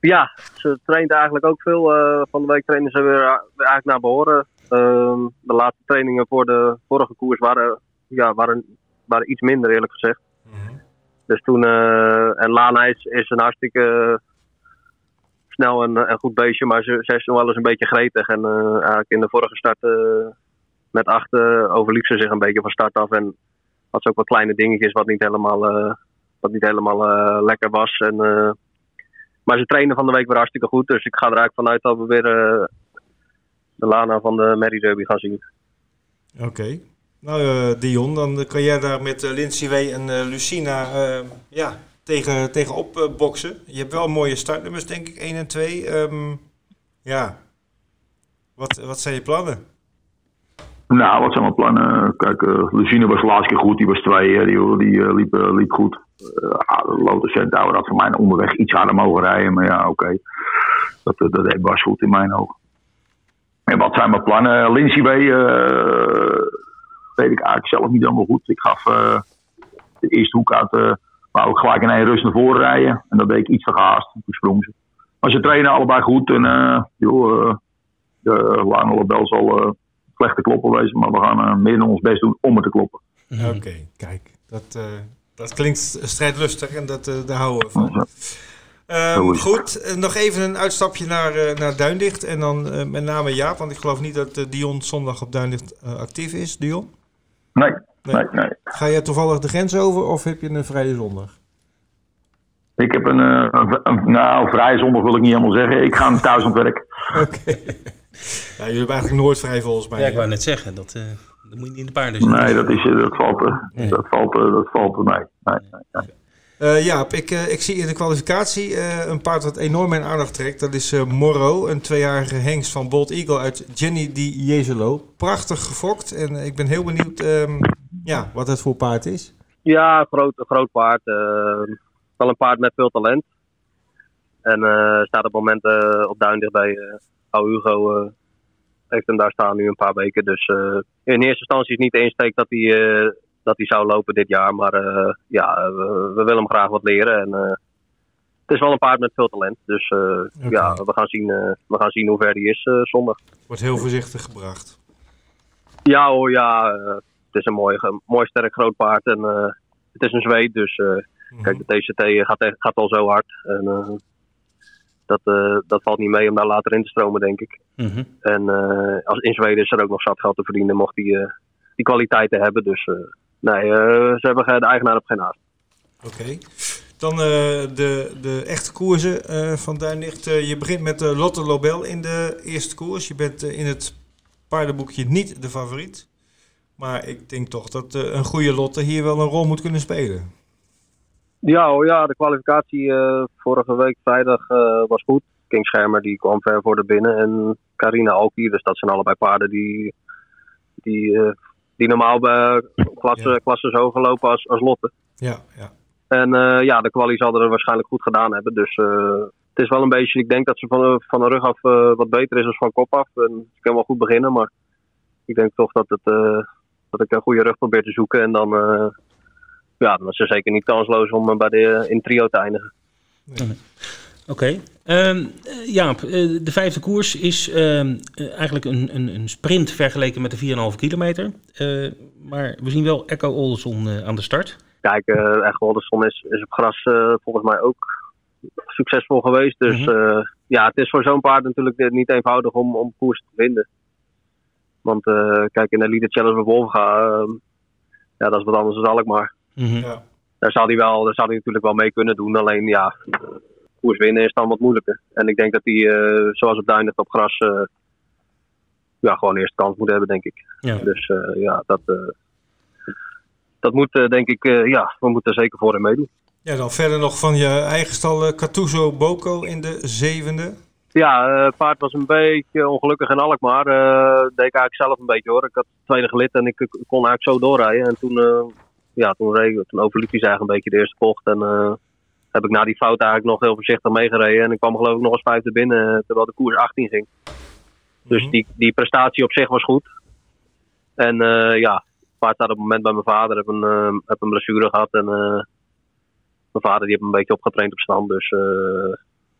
Ja, ze traint eigenlijk ook veel. Eh, van de week trainen ze weer, eh, weer eigenlijk naar behoren. Ehm, de laatste trainingen voor de vorige koers waren, ja, waren, waren iets minder eerlijk gezegd. Dus toen, en Lana is, is een hartstikke snel en, en goed beestje, maar ze, ze is nog wel eens een beetje gretig. En eigenlijk in de vorige start met acht overliep ze zich een beetje van start af. En had ze ook wat kleine dingetjes wat niet helemaal, eh, wat niet helemaal eh, lekker was. En, eh, maar ze trainen van de week weer hartstikke goed. Dus ik ga er eigenlijk vanuit dat we weer de Lana van de Mary Derby gaan zien. Oké. Nou, Dion, dan kan jij daar met eh, Lindsay Way en Lucina ja, tegen, tegenop eh, boksen. Je hebt wel mooie startnummers, denk ik, 1 en 2. Ehm, ja, wat, wat zijn je plannen? Nou, wat zijn mijn plannen? Kijk, Lucine was de laatste keer goed. Die was twee, eh, die, die eh, liep, liep goed. Uh, Lotus Centaur had voor mij onderweg iets harder mogen rijden. Maar ja, oké. Dat, dat deed Bas goed in mijn ogen. En wat zijn mijn plannen? Lindsay eh, weet ik eigenlijk zelf niet helemaal goed. Ik gaf de eerste hoek uit. wou ik gelijk in één rust naar voren rijden. En dat deed ik iets te gehaast. Toen sprong ze. Maar ze trainen allebei goed. En joh, de Lana Label zal... eh, slecht te kloppen wezen, maar we gaan uh, meer dan ons best doen om het te kloppen. Oké, kijk. Dat, uh, dat klinkt strijdlustig en dat, uh, daar houden we van. Ehm, goed, eh, nog even een uitstapje naar, eh, naar Duindicht. En dan eh, met name Jaap, want ik geloof niet dat eh, Dion zondag op Duindicht eh, actief is. Dion? Nee, Nee. nee, nee. Ga jij toevallig de grens over of heb je een vrije zondag? Ik heb een, eh, een, een- nou, vrije zondag wil ik niet helemaal zeggen. Ik ga thuis aan het werk. Oké. Ja, jullie hebben eigenlijk nooit vrij volgens mij. Ja, ik wou net zeggen, dat, eh, dat moet je niet in de paarden zien. Nee, dat, is, eh, dat valt, eh, Nee. dat valt, eh, dat valt eh, nee. nee, nee, nee. Eh, Jaap, ik, eh, ik zie in de kwalificatie eh, een paard dat enorm mijn aandacht trekt. Dat is eh, Morro, een tweejarige hengst van Bold Eagle uit Jenny Di Jezelo. Prachtig gefokt en ik ben heel benieuwd ehm, ja, wat het voor paard is. Ja, een groot, een groot paard. wel een paard met veel talent. En eh, staat op het moment eh, op Duindicht bij eh Oude Hugo. eh, heeft hem daar staan nu een paar weken. Dus eh, in eerste instantie is niet de insteek dat hij, eh, dat hij zou lopen dit jaar. Maar ja, we, we willen hem graag wat leren. En, het is wel een paard met veel talent. Dus ja, we gaan zien, we gaan zien hoe ver hij is zondag. Wordt heel voorzichtig gebracht. Ja hoor, ja. het is een mooi, mooi sterk groot paard. En het is een zweet, dus Mhm. kijk, de TCT gaat, echt- gaat al zo hard. En dat, eh, dat valt niet mee om daar later in te stromen, denk ik. Mhm. En eh, als, in Zweden is er ook nog zat geld te verdienen, mocht hij eh, die kwaliteiten hebben. Dus eh, nee, eh, ze hebben de eigenaar op geen haast. Oké. Dan eh, de, de echte koersen eh, van Duinlicht. Eh, je begint met Lotte Lobel in de eerste koers. Je bent in het paardenboekje niet de favoriet. Maar ik denk toch dat eh, een goede Lotte hier wel een rol moet kunnen spelen. Ja, hoor, ja de kwalificatie eh, vorige week vrijdag eh, was goed. King Schermer die kwam ver voor de binnen en Carina ook hier. Dus dat zijn allebei paarden die, die, eh, die normaal bij klasse, Ja. klasses hoger lopen als, als Lotte. Ja, ja. En ja, de kwalie zal er waarschijnlijk goed gedaan hebben. Dus het is wel een beetje, ik denk dat ze van, van de rug af wat beter is dan van kop af. En ze kan wel goed beginnen, maar ik denk toch dat, het, dat ik een goede rug probeer te zoeken. En dan, ja, dan is ze zeker niet kansloos om eh, bij de, in trio te eindigen. Oké. Ehm, eh, Jaap, eh, de vijfde koers is ehm, eh, eigenlijk een, een, een sprint vergeleken met de 4,5 kilometer. Eh, maar we zien wel Echo eh, aan de start. Kijk, eh echt Wolderson is, is op gras eh, volgens mij ook succesvol geweest. Dus Mhm. eh, ja, het is voor zo'n paard natuurlijk eh, niet eenvoudig om, om koers te vinden. Want eh, kijk, in de Leader Challenge bij Wolfga, eh, ja, dat is wat anders dan Alkmaar. Mhm. ja. Daar zou hij wel, daar zou hij natuurlijk wel mee kunnen doen. Alleen ja, koers winnen is dan wat moeilijker. En ik denk dat hij, eh, zoals op Duinlicht op gras, eh, ja, gewoon eerst kans moet hebben, denk ik. Ja. Dus eh, ja, dat, eh, dat moet eh, denk ik, eh, ja, we moeten er zeker voor hem meedoen. ja, dan verder nog van je eigen stal Cattuso Boko in de zevende. Ja, eh, het paard was een beetje ongelukkig in Alkmaar. Eh deed ik eigenlijk zelf een beetje hoor. Ik had het tweede gelid en ik, kon eigenlijk zo doorrijden. En toen, eh, ja, toen, reed, toen overliep hij eigenlijk een beetje de eerste bocht. En eh, heb ik na die fout eigenlijk nog heel voorzichtig meegereden. En ik kwam geloof ik nog als vijfde binnen eh, terwijl de koers 18 ging. Dus Mhm. die, die prestatie op zich was goed. En eh, ja, paard staat op het moment bij mijn vader. Heb een, heb een blessure gehad. En mijn vader die heeft hem een beetje opgetraind op stand. Dus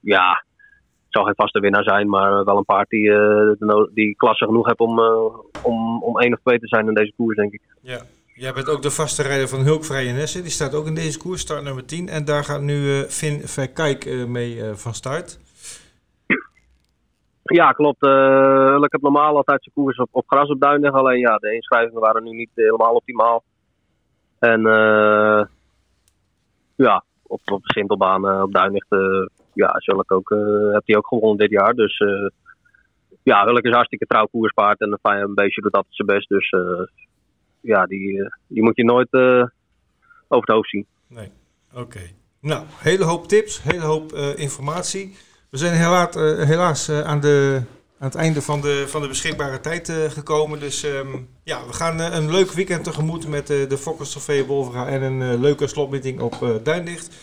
ja, het zal geen vaste winnaar zijn. Maar wel een paard die, die klasse genoeg heeft om, om, om één of twee te zijn in deze koers, denk ik. Ja. Jij bent ook de vaste rijder van Hulkvrije Nessen. Die staat ook in deze koers, start nummer 10. En daar gaat nu eh Finn Verkijk eh, mee eh, van start. Ja, klopt. Eh, ik heb normaal altijd zijn koers op, op gras op Duinig. Alleen ja, de inschrijvingen waren nu niet helemaal optimaal. En ja, op, op de Sintelbaan op Duinig eh, ja, ik ook, heb hij ook gewonnen dit jaar. Dus ja, Hulk is hartstikke trouw koerspaard. En een fijn beestje doet altijd zijn best. Dus ja, die, eh, die moet je nooit eh, over het hoofd zien. Nee, oké. Nou, hele hoop tips, hele hoop eh, informatie. We zijn helaas, eh, helaas eh, aan, de, aan het einde van de, van de beschikbare tijd eh, gekomen. Dus ehm, ja, we gaan een leuk weekend tegemoet met eh, de Fokkers Trofee Wolverga en een leuke slotmeeting op eh Duinlicht.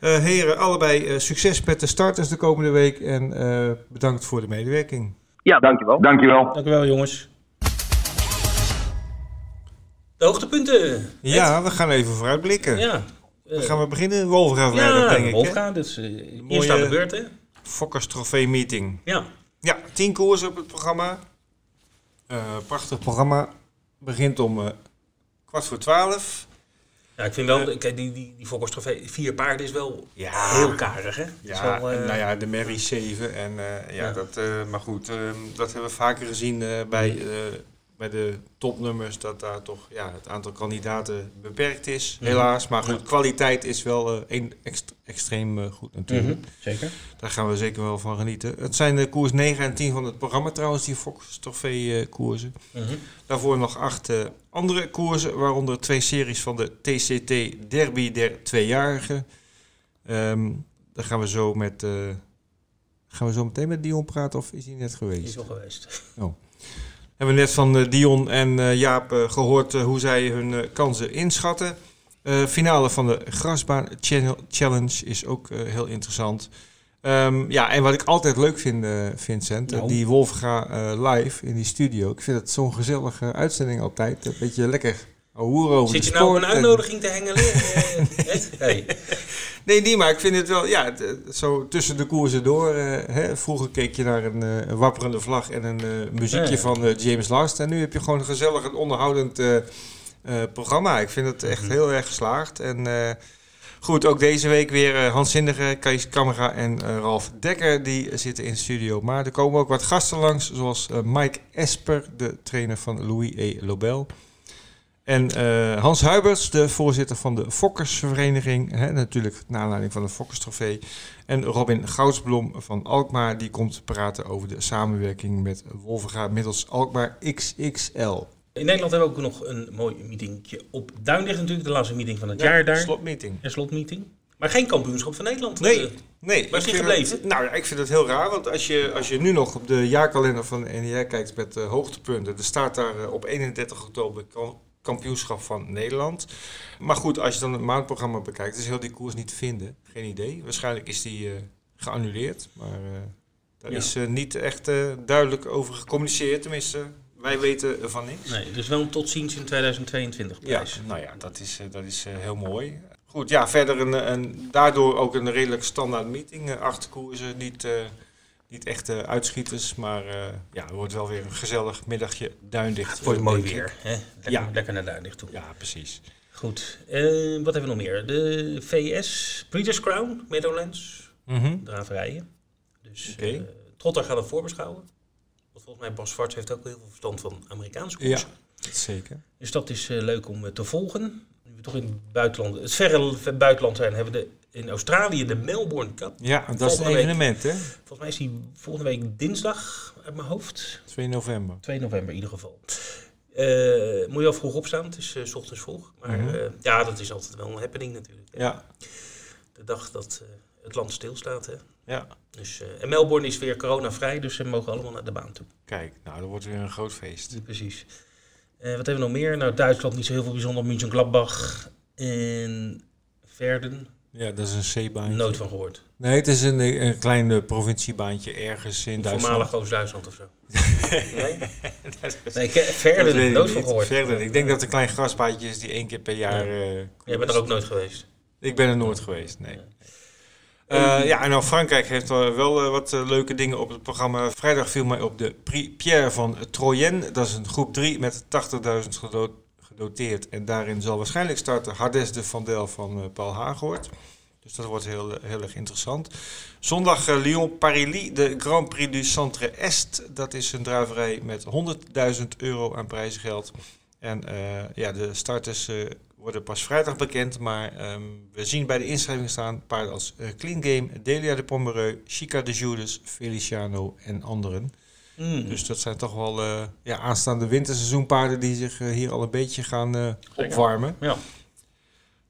Eh, heren, allebei eh, succes met de starters de komende week en eh, bedankt voor de medewerking. Ja, dankjewel. Dankjewel. Dank u wel, jongens. De hoogtepunten. Ja, we gaan even vooruitblikken. Ja. Dan gaan we beginnen, Wolverga vrijdag Ja, denk ik. Wolfga, dus uh, mooie- eerst aan de beurt, hè? Fokkers Trofee Meeting. Ja. Ja, tien koersen op het programma. Eh, prachtig programma. Begint om eh, kwart voor twaalf. Ja, ik vind wel, kijk, die, die, die Fokkers trofee, vier paarden is wel Ja. heel karig, hè? Ja, wel, eh, nou ja, de Mary 7. En, eh, ja, Ja. Dat, eh, maar goed, eh, dat hebben we vaker gezien eh, bij, eh, bij de topnummers. Dat daar toch ja, het aantal kandidaten beperkt is, Mhm. helaas. Maar goed, kwaliteit is wel eh, een ext- extreem eh, goed natuurlijk. mhm, zeker. Daar gaan we zeker wel van genieten. Het zijn de koers 9 en 10 van het programma trouwens, die Fox Trofee eh, koersen. Mhm. Daarvoor nog acht andere koersen, waaronder twee series van de TCT Derby der Tweejarigen. Ehm daar gaan we zo met. gaan we zo meteen met Dion praten of is hij net geweest? is wel geweest. Hebben we net van eh, Dion en eh, Jaap eh, gehoord eh, hoe zij hun kansen inschatten. Finale van de Grasbaan Challenge is ook heel interessant. Ehm, ja, en wat ik altijd leuk vind, Vincent, Nou. die Wolfga live in die studio. Ik vind het zo'n gezellige uitzending altijd. Een beetje lekker over Zit je nou op een en- uitnodiging te hengelen? eh, Ed? hey. Nee, niet, maar ik vind het wel, ja, het, eh, zo tussen de koersen door. eh, hè, vroeger keek je naar een, eh, wapperende vlag en een eh, muziekje Ja. van eh, James Last. En nu heb je gewoon een gezellig en onderhoudend eh, eh, programma. Ik vind het echt Mhm. heel erg geslaagd. En eh, goed, ook deze week weer eh, Hans Zindiger, Kees Kamera en eh, Ralf Dekker. Die zitten in de studio. Maar er komen ook wat gasten langs, zoals eh, Mike Esper, de trainer van Louis E. Lobel. En eh, Hans Huibers, de voorzitter van de Fokkersvereniging, hè, natuurlijk naar aanleiding van de Fokkerstrofee. En Robin Goudsblom van Alkmaar, die komt praten over de samenwerking met Wolvenga middels Alkmaar XXL. In Nederland hebben we ook nog een mooi meetingje op Duinlicht natuurlijk. De laatste meeting van het jaar daar. Slotmeeting. Een slotmeeting. Maar geen kampioenschap van Nederland. Nee. Eh, Nee, Waar is die gebleven? het- nou ja, ik vind het heel raar, want als je, als je nu nog op de jaarkalender van de NER kijkt met eh, hoogtepunten, er staat daar op 31 oktober kampioenschap van Nederland. Maar goed, als je dan het maandprogramma bekijkt, is heel die koers niet te vinden. Geen idee. Waarschijnlijk is die eh, geannuleerd, maar eh, daar Ja. is eh, niet echt duidelijk over gecommuniceerd. Tenminste, wij weten van niks. Nee, dus wel een tot ziens in 2022 Ja, prijs. nou ja, dat is, dat is heel mooi. Goed, ja, verder een, een, daardoor ook een redelijk standaard meeting. acht koersen, niet, niet echt eh, uitschieters, maar eh, ja, het wordt wel weer een gezellig middagje duindicht. Het wordt eh, mooi denk ik. weer. Hè? Lekker, Ja. lekker naar Duinlicht toe. Ja, precies. Goed. Wat hebben we nog meer? De VS, Breeders' Crown, Meadowlands, Mhm. draverijen. Dus eh, Trotter gaat het voorbeschouwen. Want volgens mij Bas Zwarts heeft ook heel veel verstand van Amerikaanse Ja, koersen. zeker. Dus dat is leuk om te volgen. Nu we toch in het buitenland, het verre buitenland zijn, hebben we de, in Australië de Melbourne Cup. Ja, dat is een week. evenement, hè? Volgens mij is die volgende week dinsdag uit mijn hoofd. 2 november. 2 november in ieder geval. Eh, moet je al vroeg opstaan, het is eh, s ochtends vroeg. Maar Mhm. eh, ja, dat is altijd wel een happening natuurlijk. hè. Ja, De dag dat het land stilstaat. Hè. ja. Dus, en Melbourne is weer coronavrij, dus ze mogen allemaal naar de baan toe. Kijk, nou, dat wordt weer een groot feest. Precies. Wat hebben we nog meer? Nou, Duitsland niet zo heel veel bijzonder. München Gladbach en Verden. Ja, dat is een C-baantje. Nooit van gehoord. Nee, het is een, een klein eh, provinciebaantje ergens in Duitsland. Voormalig Oost-Duitsland of zo. nee? Nee, ik ken Dat nooit van gehoord. Verder, ik denk dat het een klein grasbaantje is die één keer per jaar... eh, Jij bent er ook nooit geweest. Ik ben er nooit geweest, nee. Eh, ja, en nou, Frankrijk heeft wel, wat leuke dingen op het programma. Vrijdag viel mij op de Prix Pierre van Troyenne. Dat is een groep 3 met 80.000 gedo- gedoteerd. En daarin zal waarschijnlijk starten Hardes de Vandel van eh, Paul Hagoort. Dus dat wordt heel, eh, heel erg interessant. Zondag eh, Lyon-Paris, de Grand Prix du Centre Est. Dat is een druiverij met 100.000 euro aan prijzengeld. En ja, de starters worden pas vrijdag bekend. Maar ehm, we zien bij de inschrijving staan paarden als Clean Game, Delia de Pomereux, Chica de Judas, Feliciano en anderen. Hmm. Dus dat zijn toch wel eh, ja, aanstaande winterseizoenpaarden die zich eh, hier al een beetje gaan eh, opwarmen. Ja.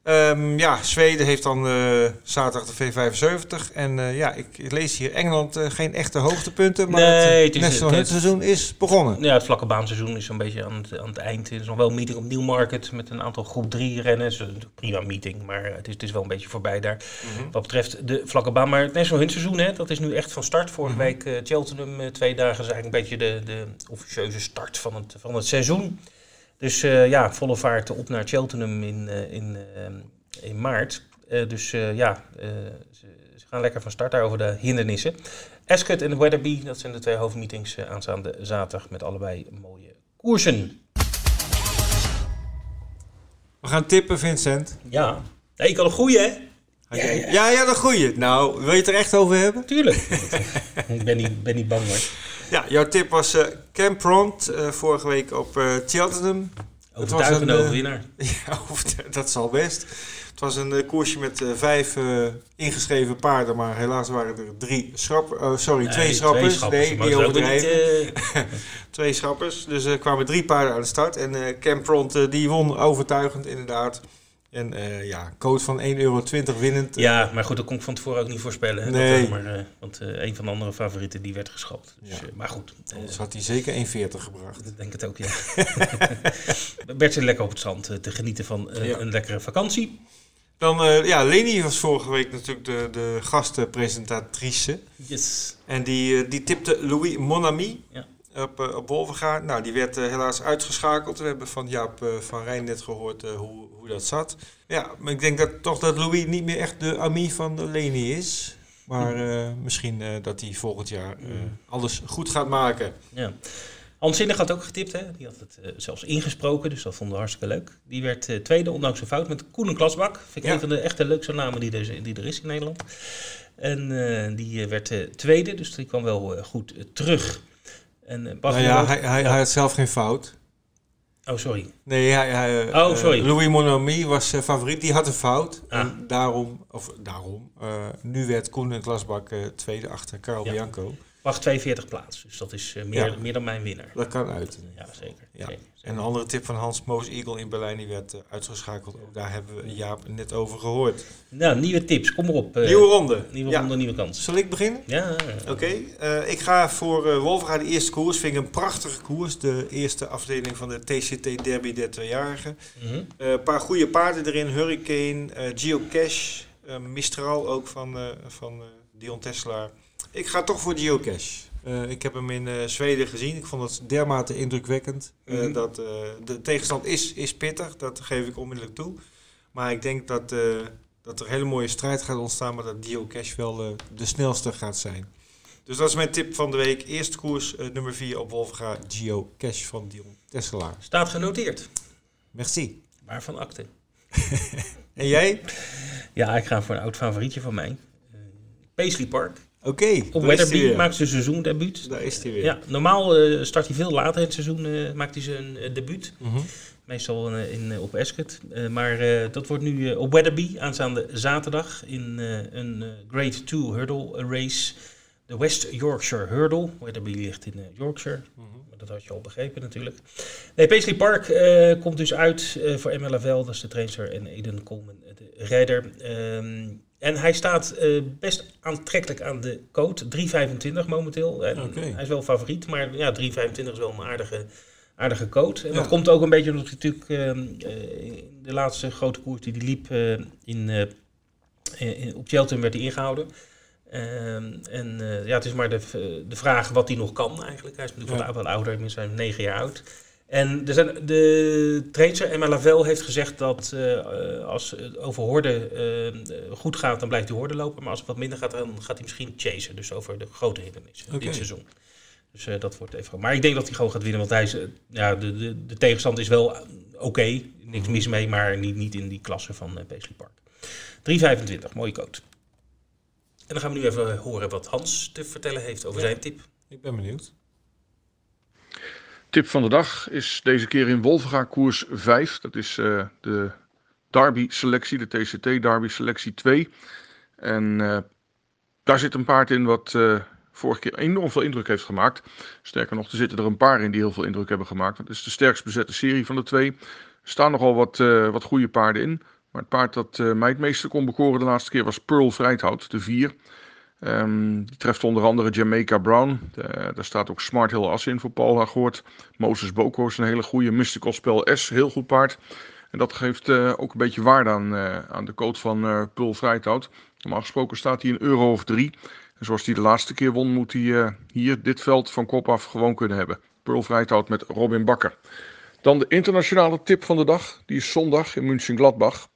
Ehm, ja, Zweden heeft dan eh, zaterdag de V75. En eh, ja, ik, ik lees hier Engeland eh, geen echte hoogtepunten. Maar Nee, het, het is- National het- Hunt seizoen is begonnen. Ja, het vlakke baanseizoen is zo'n beetje aan het, aan het eind. Er is nog wel een meeting op Newmarket met een aantal groep 3 renners. Prima meeting, maar het is, het is wel een beetje voorbij daar. Mhm. Wat betreft de vlakke baan. Maar het National Hunt seizoen, hè, dat is nu echt van start. Vorige Mhm. week Cheltenham, twee dagen is eigenlijk een beetje de, de officieuze start van het, van het seizoen. Dus eh, ja, volle vaart op naar Cheltenham in, eh, in, eh, in maart. Dus ja, ze, gaan lekker van start daar over de hindernissen. Ascot en Weatherby, dat zijn de twee hoofdmeetings aanstaande zaterdag met allebei mooie koersen. We gaan tippen, Vincent. Ja. Nee, ik had een goeie, hè? Ja, ja, ja, ja, goeie. Nou, wil je het er echt over hebben? Tuurlijk. ik ben niet, ben niet bang hoor. Ja, jouw tip was uh, Camp Pront uh, vorige week op uh, Cheltenham. Overtuigende overwinnaar. Ja, dat zal best. Het was een koersje met vijf ingeschreven paarden, maar helaas waren er drie schrappers. Oh, sorry, nee, twee schrappers. Twee schrappers nee, niet overdrijven. Niet, twee schrappers. Dus er kwamen drie paarden aan de start. En Camp Pront die won overtuigend inderdaad. En uh, ja, code van 1,20 euro winnend. Ja, maar goed, dat kon ik van tevoren ook niet voorspellen. Hè? Nee. maar, uh, want een van de andere favorieten die werd geschapt. Dus, ja. maar goed. Anders had hij zeker 1,40 gebracht. Ik denk het ook, ja. werd ze lekker op het zand te genieten van ja. een lekkere vakantie. Dan, ja, Leni was vorige week natuurlijk de, de gastpresentatrice. Yes. En die, die tipte Louis Monami. Ja op, uh, op Wolvengaard. Nou, die werd uh, helaas uitgeschakeld. We hebben van Jaap uh, van Rijn net gehoord hoe, hoe dat zat. Ja, maar ik denk dat toch dat Louis niet meer echt de ami van Leni is. Maar misschien dat hij volgend jaar alles goed gaat maken. Ja. Hans Zinnig had ook getipt, hè? die had het zelfs ingesproken, dus dat vonden we hartstikke leuk. Die werd tweede, ondanks een fout, met Koen Klasbak. Vind ik een van de echte leukste namen die er, die er is in Nederland. En die werd tweede, dus die kwam wel goed terug. En eh, nou ja, hij, hij, hij, had zelf geen fout. Oh, sorry. Nee, hij, hij, oh, eh, sorry. Louis Monami was uh, favoriet. Die had een fout. Ah. En daarom, of daarom, uh, nu werd Koen en Klasbak tweede achter Carl ja. Bianco. Wacht 42 plaats, dus dat is meer, ja. meer dan mijn winnaar. Dat kan uit. Ja, zeker. Ja. En een andere tip van Hans Moos Eagle in Berlijn, die werd uh, uitgeschakeld. Ook daar hebben we Jaap net over gehoord. Nou, nieuwe tips, kom maar op. Uh, nieuwe ronde. Nieuwe ja. ronde, nieuwe kans. Zal ik beginnen? Ja. Oké, okay. uh, ik ga voor uh, de eerste koers. Vind ik een prachtige koers. De eerste afdeling van de TCT Derby der tweejarigen. Een mm -hmm. paar goede paarden erin. Hurricane, Geocache, Mistral ook van, van Dion Tesla. Ik ga toch voor Geocache. Uh, ik heb hem in uh, Zweden gezien. Ik vond het dermate indrukwekkend. -hmm. uh, dat, de tegenstand is, is pittig, dat geef ik onmiddellijk toe. Maar ik denk dat, dat er een hele mooie strijd gaat ontstaan, maar dat Dio Cash wel de snelste gaat zijn. Dus dat is mijn tip van de week. Eerste koers, nummer 4 op Wolfga, Gio Cash van Dion Tesselaar. Staat genoteerd. Merci. Waarvan akte. en jij? Ja, ik ga voor een oud favorietje van mij. Paisley Park. Oké. Okay, op Weatherby maakt zijn seizoendebuut. Daar is hij weer. Ja, normaal uh, start hij veel later in het seizoen, uh, maakt hij zijn uh, debuut. Mm -hmm. Meestal in, op Ascot. maar dat wordt nu op Weatherby aanstaande zaterdag in een Grade 2 hurdle race. De West Yorkshire Hurdle. Weatherby ligt in Yorkshire. Mm -hmm. Dat had je al begrepen natuurlijk. Nee, Paisley Park komt dus uit voor MLFL. Dat is de trainer en Eden Coleman, de rijder. Um, en hij staat uh, best aantrekkelijk aan de code. 3,25 momenteel. En okay. Hij is wel favoriet, maar ja, 3,25 is wel een aardige, aardige code. En ja. dat komt ook een beetje omdat hij natuurlijk uh, de laatste grote koers die hij liep uh, in, in, op Cheltenham werd hij ingehouden. Ehm, en ja, het is maar de, de vraag wat hij nog kan eigenlijk. Hij is natuurlijk ja. wat ouder, inmiddels zijn negen jaar oud. En er zijn, de trainer Emma Lavelle heeft gezegd dat uh, als het over horde uh, goed gaat, dan blijft hij horde lopen. Maar als het wat minder gaat, dan gaat hij misschien chasen. Dus over de grote hindernissen okay. dit seizoen. Dus uh, dat wordt even. Maar ik denk dat hij gewoon gaat winnen, want hij is, ja, de, de, de tegenstand is wel oké. Okay, niks mis mee, maar niet, niet in die klasse van Paisley Park. 3,25, mooie code. En dan gaan we nu even horen wat Hans te vertellen heeft over ja. zijn tip. Ik ben benieuwd. Tip van de dag is deze keer in Wolvenga koers 5. Dat is uh, de Derby selectie, de TCT Derby selectie 2. En uh, daar zit een paard in wat uh, vorige keer enorm veel indruk heeft gemaakt. Sterker nog, er zitten er een paar in die heel veel indruk hebben gemaakt. Dat is de sterkst bezette serie van de twee. Er staan nogal wat, wat goede paarden in. Maar het paard dat mij het meeste kon bekoren de laatste keer was Pearl Vrijthout, de 4. Um, die treft onder andere Jamaica Brown. Daar staat ook Smart Hill Ass in voor Paul Hagort. Moses Boko is een hele goede. Mystical Spell S, heel goed paard. En dat geeft uh, ook een beetje waarde aan, uh, aan de coat van uh, Pul Vrijthout. Normaal gesproken staat hij een euro of drie. En zoals hij de laatste keer won, moet hij hier dit veld van kop af gewoon kunnen hebben. Pearl Vrijthout met Robin Bakker. Dan de internationale tip van de dag. Die is zondag in München-Gladbach.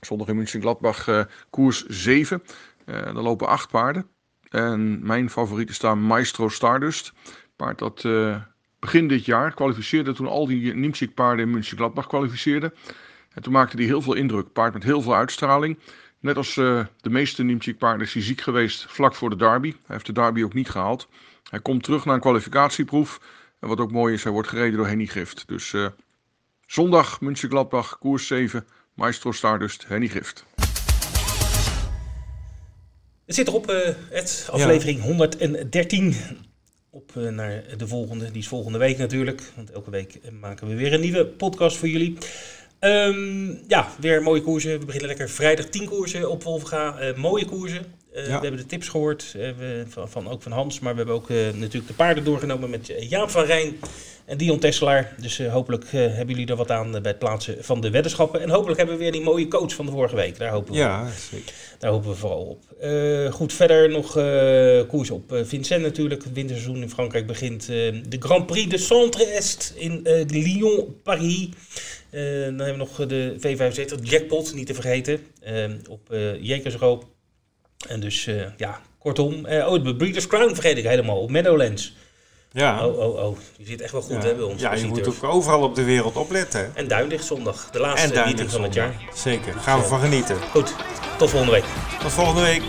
Zondag in München-Gladbach koers 7. Uh, er lopen acht paarden. En mijn favorieten staan Maestro Stardust. Paard dat uh, begin dit jaar kwalificeerde toen al die Nimsik paarden in München-Gladbach kwalificeerden. En toen maakte hij heel veel indruk, paard met heel veel uitstraling. Net als uh, de meeste Nimchik paarden is hij ziek geweest vlak voor de derby. Hij heeft de derby ook niet gehaald. Hij komt terug naar een kwalificatieproef. En wat ook mooi is, hij wordt gereden door Henny Gift. Dus zondag München Gladbach, koers 7, Maestro Stardust, Henny Gift. Het zit erop, uh, het aflevering ja. 113. Op uh, naar de volgende, die is volgende week natuurlijk. Want elke week maken we weer een nieuwe podcast voor jullie. Um, ja, weer mooie koersen. We beginnen lekker vrijdag 10 koersen op Wolfga. Uh, mooie koersen. Uh, ja. We hebben de tips gehoord, van, van, ook van Hans. Maar we hebben ook natuurlijk de paarden doorgenomen met Jaap van Rijn en Dion Tesselaar. Dus hopelijk hebben jullie er wat aan bij het plaatsen van de weddenschappen. En hopelijk hebben we weer die mooie coach van de vorige week. Daar hopen we, ja, zeker. Daar hopen we vooral op. Goed, verder nog koers op Vincent natuurlijk. Het winterseizoen in Frankrijk begint. de Grand Prix de Centre-Est in Lyon-Paris. dan hebben we nog de V75 Jackpot, niet te vergeten. op uh, Jekersro. En dus, ja, kortom. oh, de Breeders' Crown vergeet ik helemaal. Op Meadowlands. Ja. Oh, oh, oh. Je zit echt wel goed ja. hè, bij ons. Ja, je moet ook overal op de wereld opletten. Hè? En Duinlicht zondag. De laatste meeting van het jaar. Zeker. Gaan we van genieten. Goed. Tot volgende week. Tot volgende week.